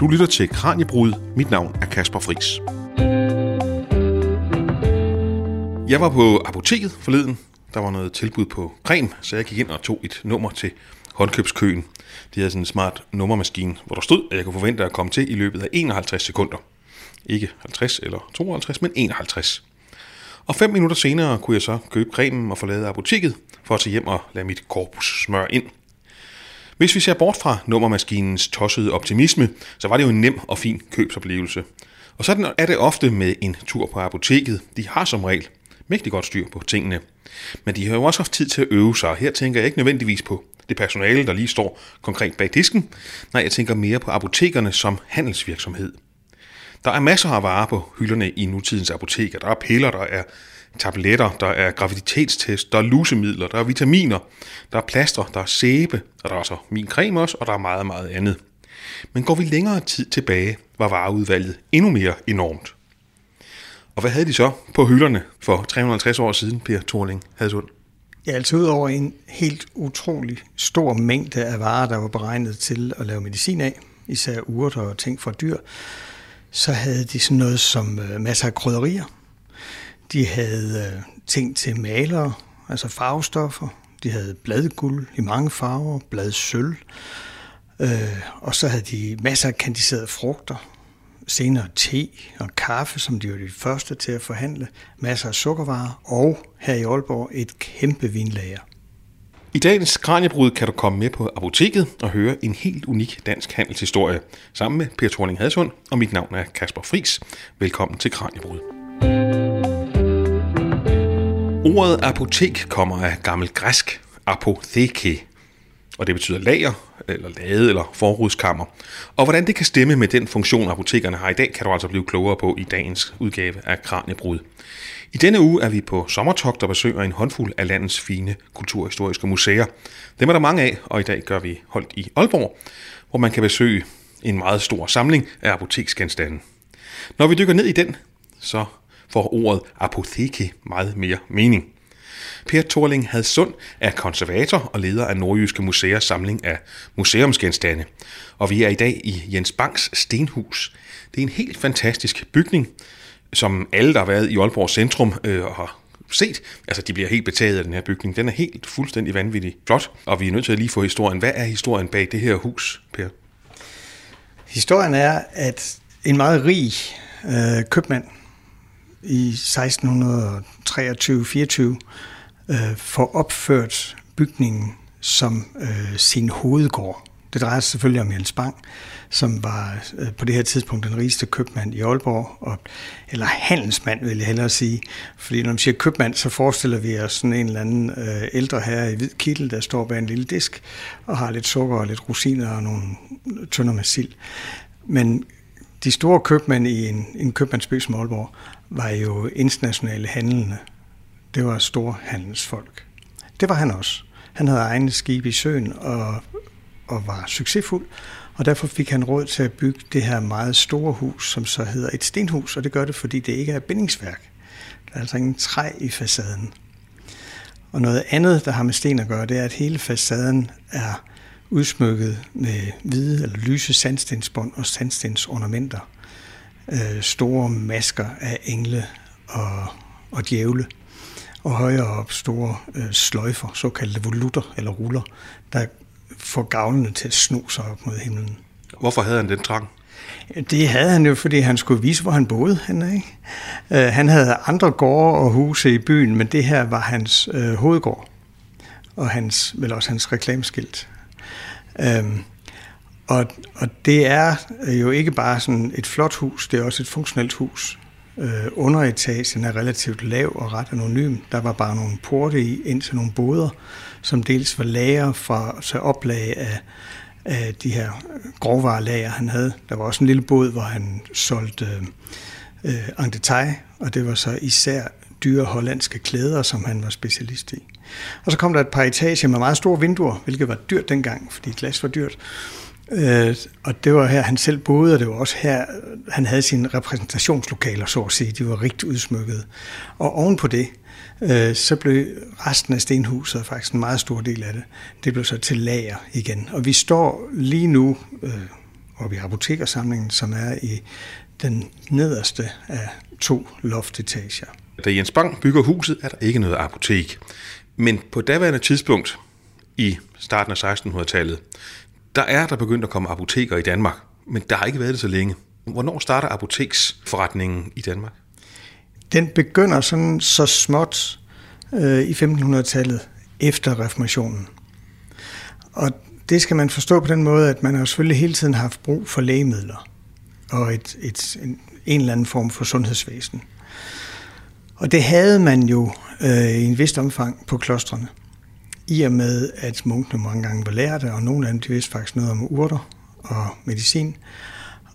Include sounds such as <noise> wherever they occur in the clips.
Du lytter til Kranjebrud. Mit navn er Kasper Fris. Jeg var på apoteket forleden. Der var noget tilbud på creme, så jeg gik ind og tog et nummer til håndkøbskøen. De er sådan en smart nummermaskine, hvor der stod, at jeg kunne forvente at komme til i løbet af 51 sekunder. Ikke 50 eller 52, men 51. Og fem minutter senere kunne jeg så købe cremen og forlade apoteket for at tage hjem og lade mit korpus smøre ind. Hvis vi ser bort fra nummermaskinens tossede optimisme, så var det jo en nem og fin købsoplevelse. Og sådan er det ofte med en tur på apoteket. De har som regel mægtig godt styr på tingene. Men de har jo også haft tid til at øve sig. Her tænker jeg ikke nødvendigvis på det personale, der lige står konkret bag disken. Nej, jeg tænker mere på apotekerne som handelsvirksomhed. Der er masser af varer på hylderne i nutidens apoteker. Der er piller, der er tabletter, der er graviditetstest, der er lusemidler, der er vitaminer, der er plaster, der er sæbe, og der er så min creme også, og der er meget, meget andet. Men går vi længere tid tilbage, var vareudvalget endnu mere enormt. Og hvad havde de så på hylderne for 350 år siden, Per Thorling Hadsund? Ja, altså ud over en helt utrolig stor mængde af varer, der var beregnet til at lave medicin af, især urter og ting fra dyr, så havde de sådan noget som øh, masser af krydderier. De havde øh, ting til malere, altså farvestoffer. De havde bladguld i mange farver, bladsølv. Øh, og så havde de masser af kandiserede frugter, senere te og kaffe, som de var de første til at forhandle, masser af sukkervarer, og her i Aalborg et kæmpe vinlager. I dagens Kranjebrud kan du komme med på apoteket og høre en helt unik dansk handelshistorie, sammen med Per Thorning Hadsund, og mit navn er Kasper Fris. Velkommen til Kranjebrud. Ordet apotek kommer af gammel græsk apotheke, og det betyder lager, eller lade, eller forrudskammer. Og hvordan det kan stemme med den funktion, apotekerne har i dag, kan du altså blive klogere på i dagens udgave af Kranjebrud. I denne uge er vi på sommertogt og besøger en håndfuld af landets fine kulturhistoriske museer. Dem er der mange af, og i dag gør vi holdt i Aalborg, hvor man kan besøge en meget stor samling af apoteksgenstande. Når vi dykker ned i den, så får ordet apotheke meget mere mening. Per Thorling Hadsund er konservator og leder af Nordjyske Museers samling af museumsgenstande. Og vi er i dag i Jens Banks Stenhus. Det er en helt fantastisk bygning, som alle, der har været i Aalborg Centrum, øh, har set. Altså, de bliver helt betaget af den her bygning. Den er helt fuldstændig vanvittig flot, og vi er nødt til at lige få historien. Hvad er historien bag det her hus, Per? Historien er, at en meget rig øh, købmand i 1623-24 øh, får opført bygningen som øh, sin hovedgård. Det drejer sig selvfølgelig om Jens Bang, som var øh, på det her tidspunkt den rigeste købmand i Aalborg, og, eller handelsmand vil jeg hellere sige. Fordi når man siger købmand, så forestiller vi os sådan en eller anden øh, ældre herre i hvid kittel, der står bag en lille disk, og har lidt sukker og lidt rosiner og nogle tønder med sild. Men de store købmænd i en, en købmandsby som Aalborg var jo internationale handlende. Det var store handelsfolk. Det var han også. Han havde egne skibe i søen og, og var succesfuld, og derfor fik han råd til at bygge det her meget store hus, som så hedder et stenhus, og det gør det, fordi det ikke er bindingsværk. Der er altså ingen træ i facaden. Og noget andet, der har med sten at gøre, det er, at hele facaden er udsmykket med hvide eller lyse sandstensbånd og sandstensornamenter. Øh, store masker af engle og, og djævle. Og højere op store øh, sløjfer, såkaldte volutter eller ruller, der får gavlene til at sno sig op mod himlen. Hvorfor havde han den trang? Det havde han jo, fordi han skulle vise, hvor han boede. Han, ikke? Øh, han havde andre gårde og huse i byen, men det her var hans øh, hovedgård. Og hans, vel også hans reklameskilt. Øhm, og, og det er jo ikke bare sådan et flot hus, det er også et funktionelt hus. Øh, underetagen er relativt lav og ret anonym. Der var bare nogle porte i, ind til nogle boder, som dels var lager fra så oplag af, af de her grovvarelager, han havde. Der var også en lille båd, hvor han solgte øh, en detail, og det var så især dyre hollandske klæder, som han var specialist i. Og så kom der et par etager med meget store vinduer, hvilket var dyrt dengang, fordi glas var dyrt. Øh, og det var her, han selv boede, og det var også her, han havde sine repræsentationslokaler, så at sige. De var rigtig udsmykkede. Og ovenpå det, øh, så blev resten af stenhuset, faktisk en meget stor del af det, det blev så til lager igen. Og vi står lige nu øh, oppe i apotekersamlingen, som er i den nederste af to loftetager. Da Jens Bang bygger huset, er der ikke noget apotek. Men på daværende tidspunkt, i starten af 1600-tallet, der er der begyndt at komme apoteker i Danmark, men der har ikke været det så længe. Hvornår starter apoteksforretningen i Danmark? Den begynder sådan så småt øh, i 1500-tallet efter reformationen. Og det skal man forstå på den måde, at man har selvfølgelig hele tiden haft brug for lægemidler og et, et, en, en eller anden form for sundhedsvæsen. Og det havde man jo øh, i en vist omfang på klostrene. I og med, at munkene mange gange var lærte, og nogle af dem de vidste faktisk noget om urter og medicin.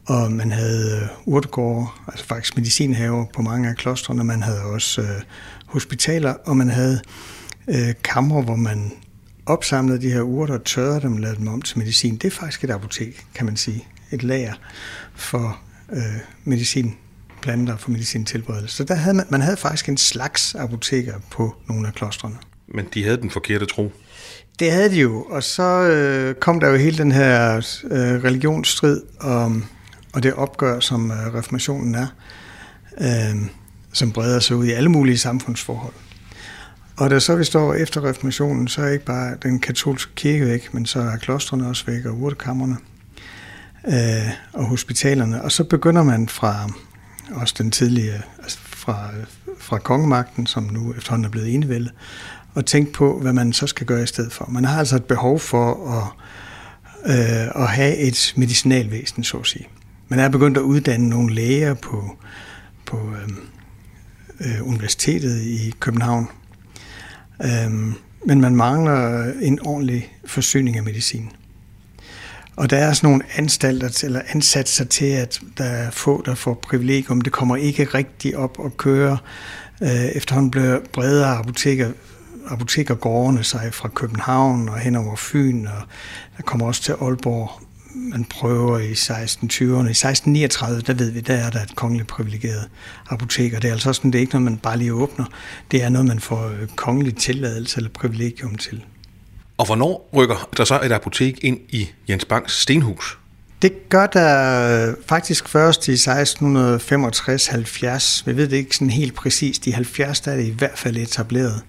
Og man havde øh, urtegårde, altså faktisk medicinhaver på mange af klostrene. Man havde også øh, hospitaler, og man havde øh, kamre, hvor man opsamlede de her urter, tørrede dem og lavede dem om til medicin. Det er faktisk et apotek, kan man sige. Et lager for øh, medicin planter for medicintilberedelse. Så der havde man, man havde faktisk en slags apoteker på nogle af klostrene. Men de havde den forkerte tro. Det havde de jo, og så øh, kom der jo hele den her øh, religionsstrid om, og det opgør, som øh, reformationen er, øh, som breder sig ud i alle mulige samfundsforhold. Og da så vi står efter reformationen, så er ikke bare den katolske kirke væk, men så er klostrene også væk, og urtekammerne øh, og hospitalerne. Og så begynder man fra også den tidlige, altså fra, fra kongemagten, som nu efterhånden er blevet enevældet, og tænke på, hvad man så skal gøre i stedet for. Man har altså et behov for at, øh, at have et medicinalvæsen, så at sige. Man er begyndt at uddanne nogle læger på, på øh, øh, universitetet i København, øh, men man mangler en ordentlig forsyning af medicin. Og der er sådan nogle anstalter eller ansatser til, at der er få, der får privilegium. Det kommer ikke rigtig op at køre. Øh, efterhånden bliver bredere apoteker, apotekergårdene sig fra København og hen over Fyn, og der kommer også til Aalborg. Man prøver i 1620'erne. I 1639, der ved vi, der er der et kongeligt privilegeret apotek, og det er altså sådan, det er ikke noget, man bare lige åbner. Det er noget, man får øh, kongelig tilladelse eller privilegium til. Og hvornår rykker der så et apotek ind i Jens Banks stenhus? Det gør der faktisk først i 1665-70. Vi ved det ikke sådan helt præcist. I 70 der er det i hvert fald etableret.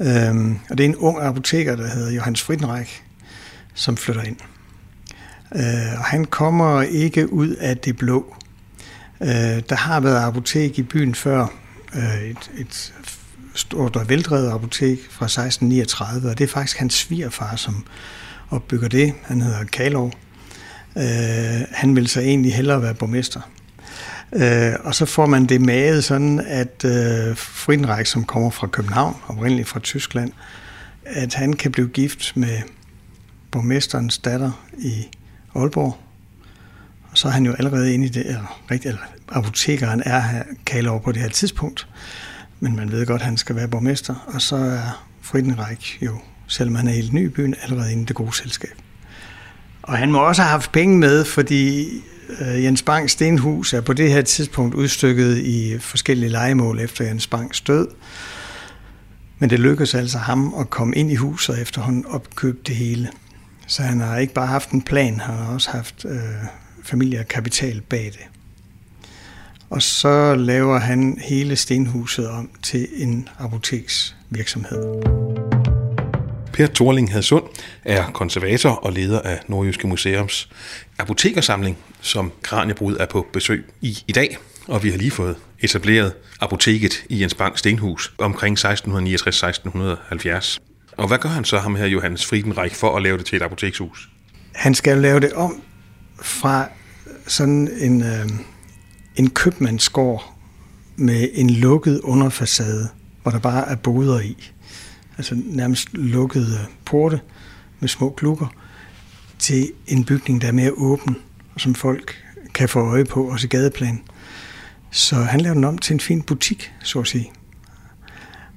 Øhm, og det er en ung apoteker, der hedder Johannes Friedenreich, som flytter ind. Øh, og han kommer ikke ud af det blå. Øh, der har været apotek i byen før. Øh, et, et stort og veldrevet apotek fra 1639, og det er faktisk hans svigerfar, som opbygger det. Han hedder Kalov. Øh, han vil så egentlig hellere være borgmester. Øh, og så får man det maget sådan, at øh, Friedenreich, som kommer fra København, oprindeligt fra Tyskland, at han kan blive gift med borgmesterens datter i Aalborg. Og så er han jo allerede inde i det, eller, rigtig, eller apotekeren er Kalov på det her tidspunkt men man ved godt, at han skal være borgmester, og så er Friedenreich jo, selvom han er helt ny i byen, allerede inde i det gode selskab. Og han må også have haft penge med, fordi øh, Jens Bangs stenhus er på det her tidspunkt udstykket i forskellige legemål efter Jens Bangs død. Men det lykkedes altså ham at komme ind i huset og efterhånden opkøbe det hele. Så han har ikke bare haft en plan, han har også haft øh, familie og kapital bag det og så laver han hele stenhuset om til en apoteksvirksomhed. Per Thorling Hadsund er konservator og leder af Nordjyske Museums apotekersamling, som Kranjebrud er på besøg i i dag. Og vi har lige fået etableret apoteket i Jens Bang Stenhus omkring 1669-1670. Og hvad gør han så, ham her Johannes Friedenreich, for at lave det til et apotekshus? Han skal lave det om fra sådan en... Øh en købmandsgård med en lukket underfacade, hvor der bare er boder i. Altså nærmest lukkede porte med små klukker til en bygning, der er mere åben, og som folk kan få øje på, også i gadeplan. Så han laver den om til en fin butik, så at sige.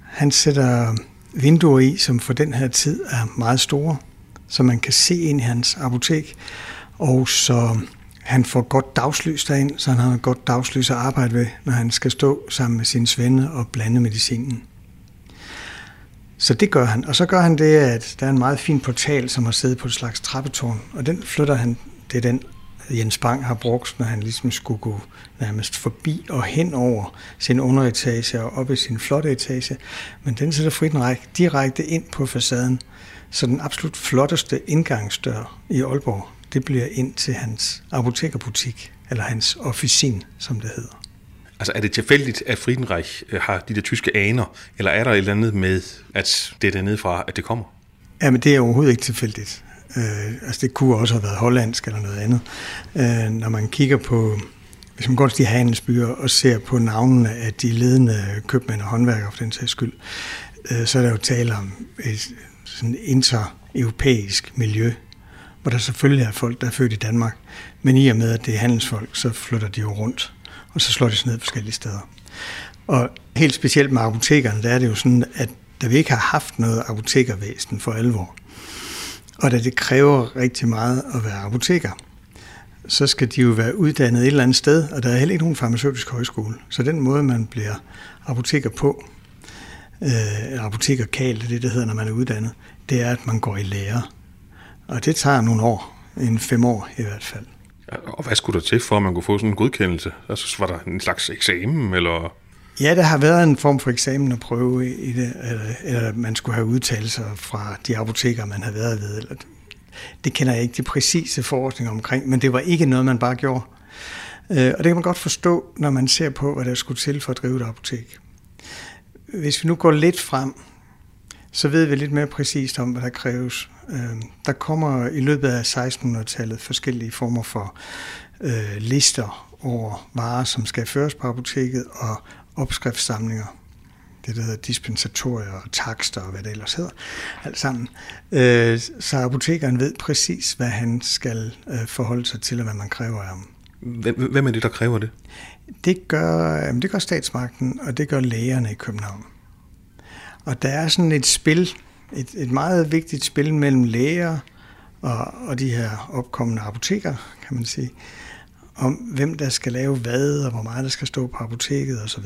Han sætter vinduer i, som for den her tid er meget store, så man kan se ind i hans apotek, og så han får godt dagslys derind, så han har et godt dagslys at arbejde ved, når han skal stå sammen med sine svende og blande medicinen. Så det gør han. Og så gør han det, at der er en meget fin portal, som har siddet på et slags trappetårn, og den flytter han, det er den, Jens Bang har brugt, når han ligesom skulle gå nærmest forbi og hen over sin underetage og op i sin flotte etage. Men den sætter Friedenreich direkte ind på facaden, så den absolut flotteste indgangsdør i Aalborg, det bliver ind til hans apotekerbutik, eller hans officin, som det hedder. Altså er det tilfældigt, at Friedenreich øh, har de der tyske aner, eller er der et eller andet med, at det er dernede fra, at det kommer? Jamen det er overhovedet ikke tilfældigt. Øh, altså det kunne også have været hollandsk eller noget andet. Øh, når man kigger på, hvis man går til de handelsbyer og ser på navnene af de ledende købmænd og håndværkere for den sags skyld, øh, så er der jo tale om et sådan inter-europæisk miljø, hvor der selvfølgelig er folk, der er født i Danmark, men i og med, at det er handelsfolk, så flytter de jo rundt, og så slår de sig ned forskellige steder. Og helt specielt med apotekerne, der er det jo sådan, at da vi ikke har haft noget apotekervæsen for alvor, og da det kræver rigtig meget at være apoteker, så skal de jo være uddannet et eller andet sted, og der er heller ikke nogen farmaceutisk højskole. Så den måde, man bliver apoteker på, øh, apotekerkal, det er det, der hedder, når man er uddannet, det er, at man går i lære. Og det tager nogle år, en fem år i hvert fald. Og hvad skulle der til, for at man kunne få sådan en godkendelse? Altså, var der en slags eksamen, eller... Ja, der har været en form for eksamen og prøve i det, eller, eller man skulle have udtalelser fra de apoteker, man havde været ved. Eller, det kender jeg ikke de præcise forordninger omkring, men det var ikke noget, man bare gjorde. Øh, og det kan man godt forstå, når man ser på, hvad der skulle til for at drive et apotek. Hvis vi nu går lidt frem, så ved vi lidt mere præcist om, hvad der kræves. Øh, der kommer i løbet af 1600-tallet forskellige former for øh, lister over varer, som skal føres på apoteket, og opskriftssamlinger. Det, der hedder dispensatorier og takster og hvad det ellers hedder. Alt sammen. Øh, så apotekeren ved præcis, hvad han skal øh, forholde sig til, og hvad man kræver af ham. Hvem er det, der kræver det? Det gør, det gør statsmagten, og det gør lægerne i København. Og der er sådan et spil, et, et meget vigtigt spil mellem læger og, og de her opkommende apoteker, kan man sige, om hvem der skal lave hvad, og hvor meget der skal stå på apoteket osv.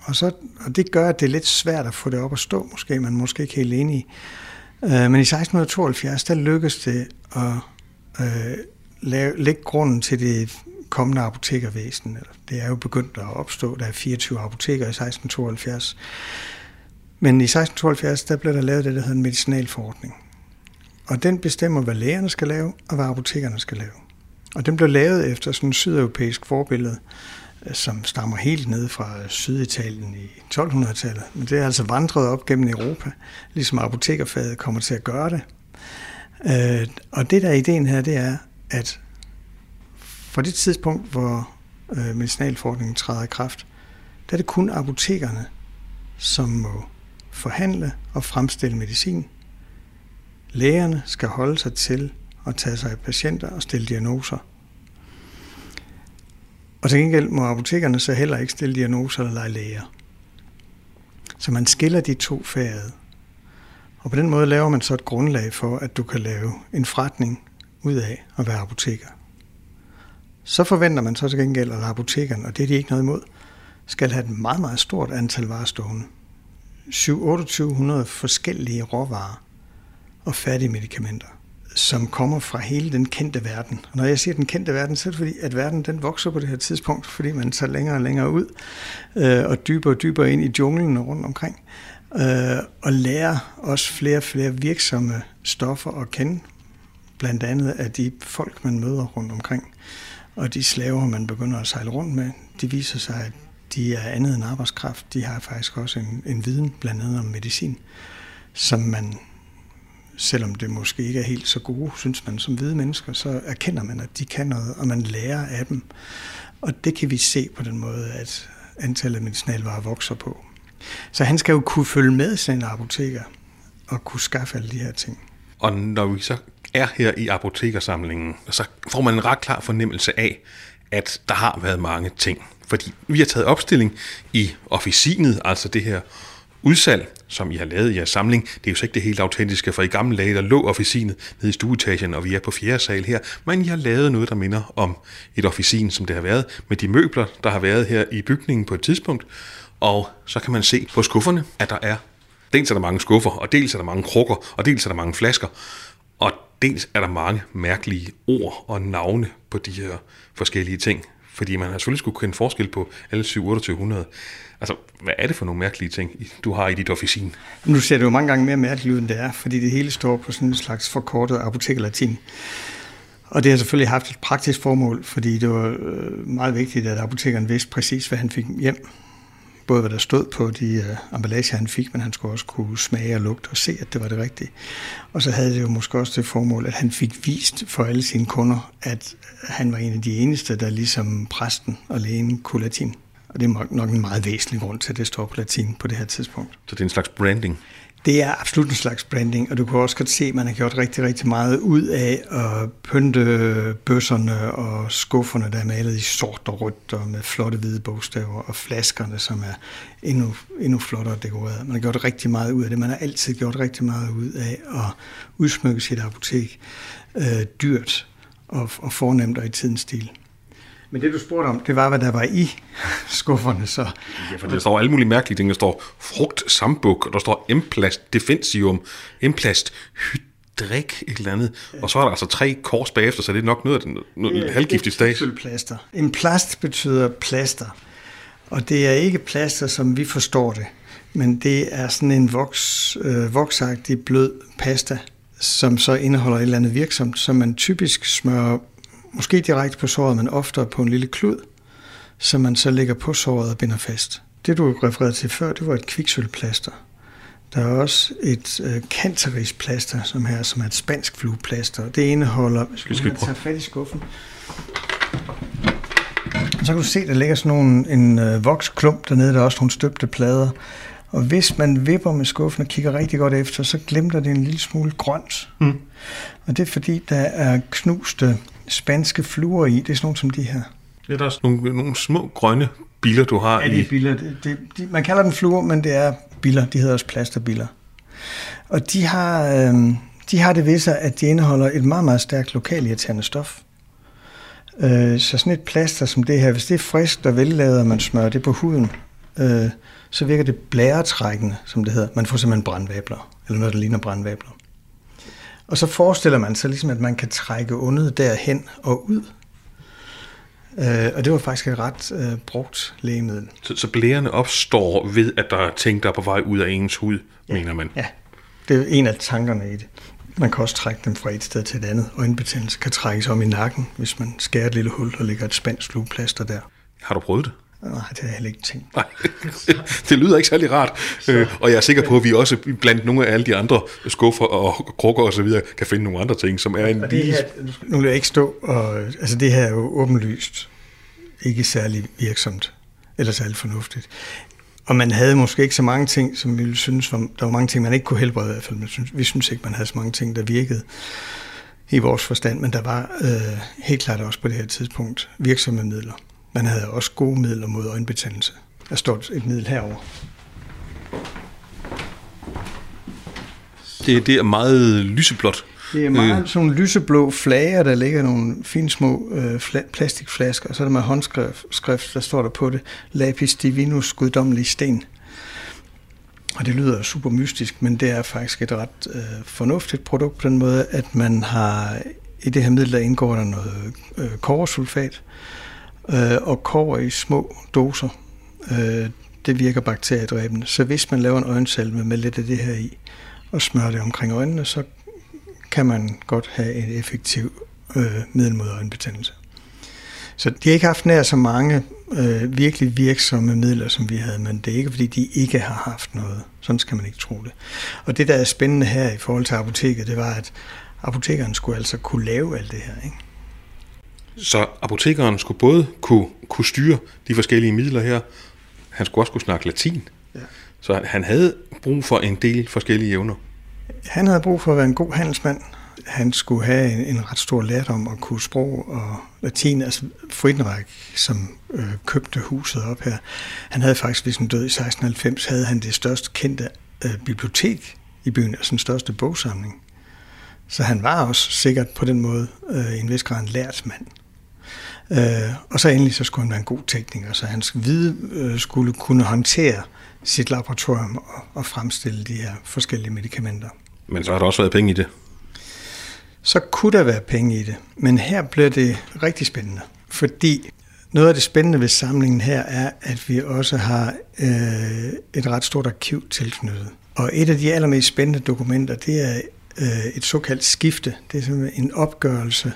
Og, så, og det gør, at det er lidt svært at få det op at stå, måske man måske ikke helt enig i. Øh, men i 1672, der lykkedes det at øh, lave, lægge grunden til det kommende apotekervæsen. Det er jo begyndt at opstå. Der er 24 apoteker i 1672. Men i 1672, der blev der lavet det, der hedder en medicinalforordning. Og den bestemmer, hvad lægerne skal lave, og hvad apotekerne skal lave. Og den blev lavet efter sådan en sydeuropæisk forbillede, øh, som stammer helt ned fra Syditalien i 1200-tallet. Men det er altså vandret op gennem Europa, ligesom apotekerfaget kommer til at gøre det. Øh, og det der er ideen her, det er, at fra det tidspunkt, hvor øh, medicinalforordningen træder i kraft, der er det kun apotekerne, som må forhandle og fremstille medicin. Lægerne skal holde sig til at tage sig af patienter og stille diagnoser. Og til gengæld må apotekerne så heller ikke stille diagnoser eller lege læger. Så man skiller de to fag Og på den måde laver man så et grundlag for, at du kan lave en forretning ud af at være apoteker. Så forventer man så til gengæld, at apotekerne, og det er de ikke noget imod, skal have et meget, meget stort antal varer stående. 7-2800 forskellige råvarer og færdige medicamenter som kommer fra hele den kendte verden. Og når jeg siger den kendte verden, så er det fordi, at verden den vokser på det her tidspunkt, fordi man tager længere og længere ud øh, og dybere og dybere ind i junglen og rundt omkring. Øh, og lærer også flere og flere virksomme stoffer at kende, blandt andet af de folk, man møder rundt omkring. Og de slaver, man begynder at sejle rundt med, de viser sig, at de er andet end arbejdskraft. De har faktisk også en, en viden, blandt andet om medicin, som man selvom det måske ikke er helt så gode, synes man som hvide mennesker, så erkender man, at de kan noget, og man lærer af dem. Og det kan vi se på den måde, at antallet af medicinalvarer vokser på. Så han skal jo kunne følge med sin apoteker og kunne skaffe alle de her ting. Og når vi så er her i apotekersamlingen, så får man en ret klar fornemmelse af, at der har været mange ting. Fordi vi har taget opstilling i officinet, altså det her udsalg, som I har lavet i jeres samling, det er jo så ikke det helt autentiske, for i gamle dage, der lå officinet nede i stueetagen, og vi er på fjerde sal her, men I har lavet noget, der minder om et officin, som det har været, med de møbler, der har været her i bygningen på et tidspunkt, og så kan man se på skufferne, at der er, dels er der mange skuffer, og dels er der mange krukker, og dels er der mange flasker, og dels er der mange mærkelige ord og navne på de her forskellige ting, fordi man har selvfølgelig skulle kende forskel på alle 7-2800. Altså, hvad er det for nogle mærkelige ting, du har i dit officin? Nu ser det jo mange gange mere mærkeligt ud, end det er, fordi det hele står på sådan en slags forkortet apotekerlatin. Og det har selvfølgelig haft et praktisk formål, fordi det var øh, meget vigtigt, at apotekeren vidste præcis, hvad han fik hjem. Både hvad der stod på de øh, emballager, han fik, men han skulle også kunne smage og lugte og se, at det var det rigtige. Og så havde det jo måske også det formål, at han fik vist for alle sine kunder, at han var en af de eneste, der ligesom præsten og lægen kunne latin. Og det er nok en meget væsentlig grund til, at det står på latin på det her tidspunkt. Så det er en slags branding? Det er absolut en slags branding, og du kan også godt se, at man har gjort rigtig, rigtig meget ud af at pynte bøsserne og skufferne, der er malet i sort og rødt og med flotte hvide bogstaver, og flaskerne, som er endnu, endnu flottere dekoreret. Man har gjort rigtig meget ud af det. Man har altid gjort rigtig meget ud af at udsmykke sit apotek øh, dyrt og, og fornemt og i tidens stil. Men det, du spurgte om, det var, hvad der var i skufferne. Så. Ja, for der står alle mulige mærkelige ting. Der står frugt sambuk, og der står emplast defensium, emplast hydrik, et eller andet. Og så er der altså tre kors bagefter, så det er nok noget af den noget ja, halvgiftige stage. plaster. En plast betyder plaster. Og det er ikke plaster, som vi forstår det. Men det er sådan en voks, øh, voksagtig blød pasta, som så indeholder et eller andet virksomt, som man typisk smører måske direkte på såret, men oftere på en lille klud, som man så lægger på såret og binder fast. Det du refererede til før, det var et kviksølplaster. Der er også et øh, kanterisplaster, som her, som er et spansk flueplaster. Det indeholder... Skal vi tage fat i skuffen? Så kan du se, der ligger sådan nogle, en øh, voksklump dernede. Der er også nogle støbte plader. Og hvis man vipper med skuffen og kigger rigtig godt efter, så glemter det en lille smule grønt. Mm. Og det er fordi, der er knuste spanske fluer i. Det er sådan nogle som de her. Det er der også nogle, nogle små grønne biller, du har ja, det er biller. Det, det, de, man kalder dem fluer, men det er biller. De hedder også plasterbiller. Og de har, øh, de har det ved sig, at de indeholder et meget, meget stærkt lokalirriterende stof. Øh, så sådan et plaster som det her, hvis det er frisk og vellavet, og man smører det på huden, øh, så virker det blæretrækkende, som det hedder. Man får simpelthen brandvabler, eller noget, der ligner brandvabler. Og så forestiller man sig ligesom, at man kan trække ondet derhen og ud. Øh, og det var faktisk et ret øh, brugt lægemiddel. Så, så blærerne opstår ved, at der er ting, der er på vej ud af ens hud, ja, mener man? Ja, det er en af tankerne i det. Man kan også trække dem fra et sted til et andet. Øjenbetændelse kan trækkes om i nakken, hvis man skærer et lille hul og lægger et spansk lugeplaster der. Har du prøvet det? Nej, det har jeg heller ikke tænkt. Nej, <laughs> det lyder ikke særlig rart. Så. Og jeg er sikker på, at vi også blandt nogle af alle de andre skuffer og krukker og så videre, kan finde nogle andre ting, som er en... Og det her, nu vil jeg ikke stå og... Altså det her er jo åbenlyst ikke særlig virksomt, eller særlig fornuftigt. Og man havde måske ikke så mange ting, som vi synes, var, der var mange ting, man ikke kunne helbrede i hvert fald. Men synes, vi synes ikke, man havde så mange ting, der virkede i vores forstand, men der var øh, helt klart også på det her tidspunkt virksomme midler. Man havde også gode midler mod øjenbetændelse. Der står et middel herover. Det, det er meget lyseblåt. Det er meget øh. sådan nogle lyseblå flager, der ligger nogle fine små øh, plastikflasker, og så er der med håndskrift, der står der på det, Lapis Divinus, guddommelig sten. Og det lyder super mystisk, men det er faktisk et ret øh, fornuftigt produkt på den måde, at man har i det her middel, der indgår der noget øh, kobbersulfat, øh, og kover i små doser. Øh, det virker bakteriedræbende. Så hvis man laver en øjensalve med lidt af det her i, og smører det omkring øjnene, så kan man godt have et effektiv øh, middel mod øjenbetændelse. Så de har ikke haft nær så mange øh, virkelig virksomme midler, som vi havde, men det er ikke, fordi de ikke har haft noget. Sådan skal man ikke tro det. Og det, der er spændende her i forhold til apoteket, det var, at apotekeren skulle altså kunne lave alt det her. Ikke? Så apotekeren skulle både kunne, kunne styre de forskellige midler her, han skulle også kunne snakke latin. Ja. Så han havde brug for en del forskellige evner. Han havde brug for at være en god handelsmand. Han skulle have en, en ret stor lærdom at kunne sprog og latin. Altså Friedenreich, som øh, købte huset op her, han havde faktisk, hvis han døde i 1690, havde han det største kendte øh, bibliotek i byen, altså den største bogsamling. Så han var også sikkert på den måde øh, en vis grad en lært mand. Øh, og så endelig så skulle han være en god tekniker, så hans vide øh, skulle kunne håndtere sit laboratorium og, og fremstille de her forskellige medicamenter. Men så har der også været penge i det? så kunne der være penge i det. Men her bliver det rigtig spændende, fordi noget af det spændende ved samlingen her er, at vi også har øh, et ret stort arkiv tilknyttet. Og et af de allermest spændende dokumenter, det er øh, et såkaldt skifte. Det er simpelthen en opgørelse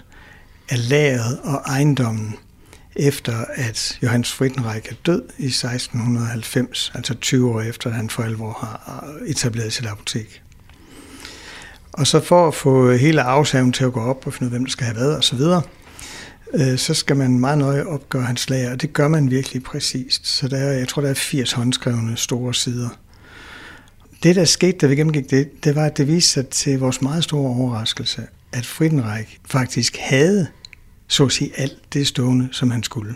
af lageret og ejendommen efter at Johannes Friedenreich er død i 1690, altså 20 år efter, at han for alvor har etableret sit apotek. Og så for at få hele afsagen til at gå op og finde ud af, hvem der skal have været osv., øh, så skal man meget nøje opgøre hans lager, og det gør man virkelig præcist. Så der er, jeg tror, der er 80 håndskrevne store sider. Det, der skete, da vi gennemgik det, det var, at det viste sig til vores meget store overraskelse, at Friedenreich faktisk havde så at sige alt det stående, som han skulle.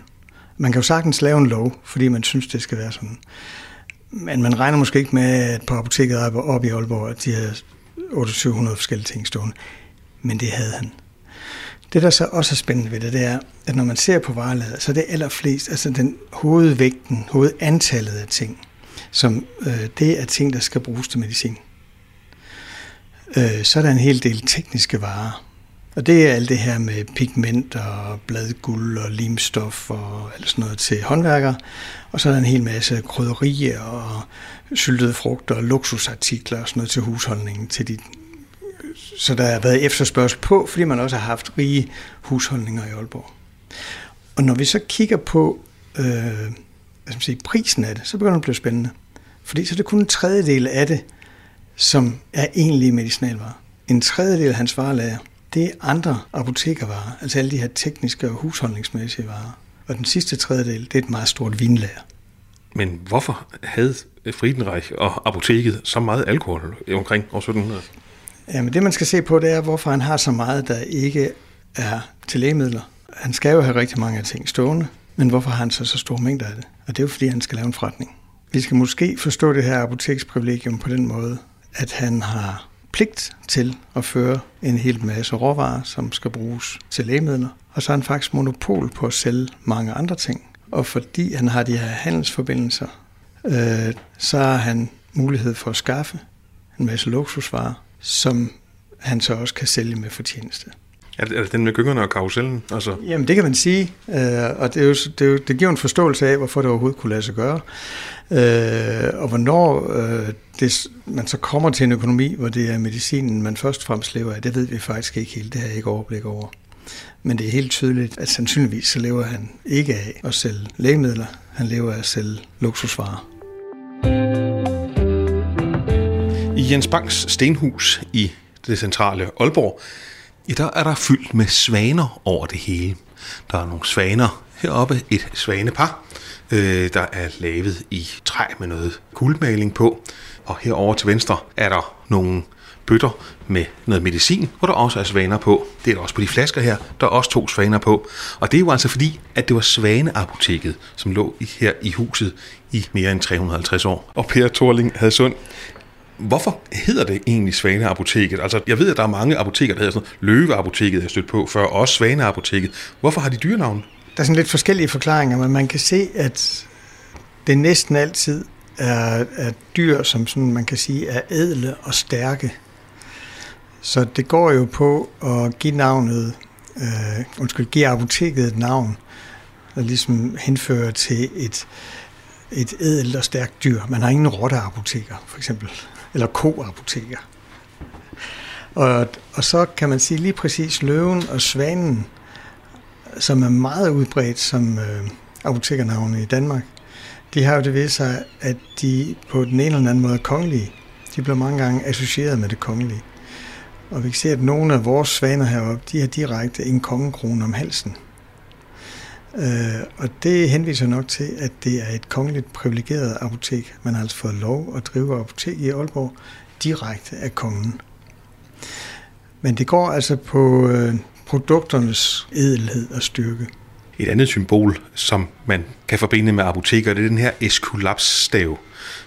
Man kan jo sagtens lave en lov, fordi man synes, det skal være sådan. Men man regner måske ikke med, at på apoteket op i Aalborg, at de havde 800-700 forskellige ting stående. Men det havde han. Det, der så også er spændende ved det, det er, at når man ser på varelaget, så er det allerflest, altså den hovedvægten, hovedantallet af ting, som øh, det er ting, der skal bruges til medicin. Øh, så er der en hel del tekniske varer, og det er alt det her med pigment og bladguld og limstof og alt sådan noget til håndværkere. Og så er der en hel masse krydderier og syltede frugter og luksusartikler og sådan noget til husholdningen. Til de så der har været efterspørgsel på, fordi man også har haft rige husholdninger i Aalborg. Og når vi så kigger på øh, hvad skal man sige, prisen af det, så begynder det at blive spændende. Fordi så er det kun en tredjedel af det, som er egentlige medicinalvarer. En tredjedel af hans varelager, det er andre apotekervarer, altså alle de her tekniske og husholdningsmæssige varer. Og den sidste tredjedel, det er et meget stort vinlager. Men hvorfor havde Friedenreich og apoteket så meget alkohol omkring år 1700? Jamen det man skal se på, det er, hvorfor han har så meget, der ikke er til lægemidler. Han skal jo have rigtig mange af ting stående, men hvorfor har han så så store mængder af det? Og det er jo fordi, han skal lave en forretning. Vi skal måske forstå det her apoteksprivilegium på den måde, at han har pligt til at føre en hel masse råvarer, som skal bruges til lægemidler. Og så har han faktisk monopol på at sælge mange andre ting. Og fordi han har de her handelsforbindelser, øh, så har han mulighed for at skaffe en masse luksusvarer, som han så også kan sælge med fortjeneste. Er det, er det den med gyngerne og karusellen? Altså? Jamen, det kan man sige, øh, og det, er jo, det, er jo, det giver en forståelse af, hvorfor det overhovedet kunne lade sig gøre. Øh, og hvornår øh, det, man så kommer til en økonomi, hvor det er medicinen, man først og fremmest lever af, det ved vi faktisk ikke helt. Det har jeg ikke overblik over. Men det er helt tydeligt, at sandsynligvis så lever han ikke af at sælge lægemidler. Han lever af at sælge luksusvarer. I Jens Banks stenhus i det centrale Aalborg, i der er der fyldt med svaner over det hele. Der er nogle svaner heroppe, et svanepar, øh, der er lavet i træ med noget guldmaling på. Og herover til venstre er der nogle bøtter med noget medicin, hvor der også er svaner på. Det er der også på de flasker her, der er også to svaner på. Og det er jo altså fordi, at det var Svaneapoteket, som lå her i huset i mere end 350 år. Og Per Thorling havde sund. Hvorfor hedder det egentlig Svaneapoteket? Altså, jeg ved, at der er mange apoteker, der hedder sådan Løveapoteket, jeg stødt på før, også Svaneapoteket. Hvorfor har de dyrenavn? Der er sådan lidt forskellige forklaringer, men man kan se, at det næsten altid er, er dyr, som sådan, man kan sige er ædle og stærke. Så det går jo på at give navnet, øh, undskyld, give apoteket et navn, der ligesom henfører til et, et ædelt og stærkt dyr. Man har ingen rotteapoteker, for eksempel, eller koapoteker. Og, og så kan man sige lige præcis løven og svanen, som er meget udbredt som øh, apotekernavne i Danmark, de har jo det ved sig, at de på den ene eller anden måde er kongelige. De bliver mange gange associeret med det kongelige. Og vi kan se, at nogle af vores svaner heroppe, de har direkte en kongekrone om halsen. Øh, og det henviser nok til, at det er et kongeligt privilegeret apotek. Man har altså fået lov at drive apotek i Aalborg direkte af kongen. Men det går altså på øh, produkternes edelhed og styrke. Et andet symbol, som man kan forbinde med apoteker, det er den her Esculaps-stav,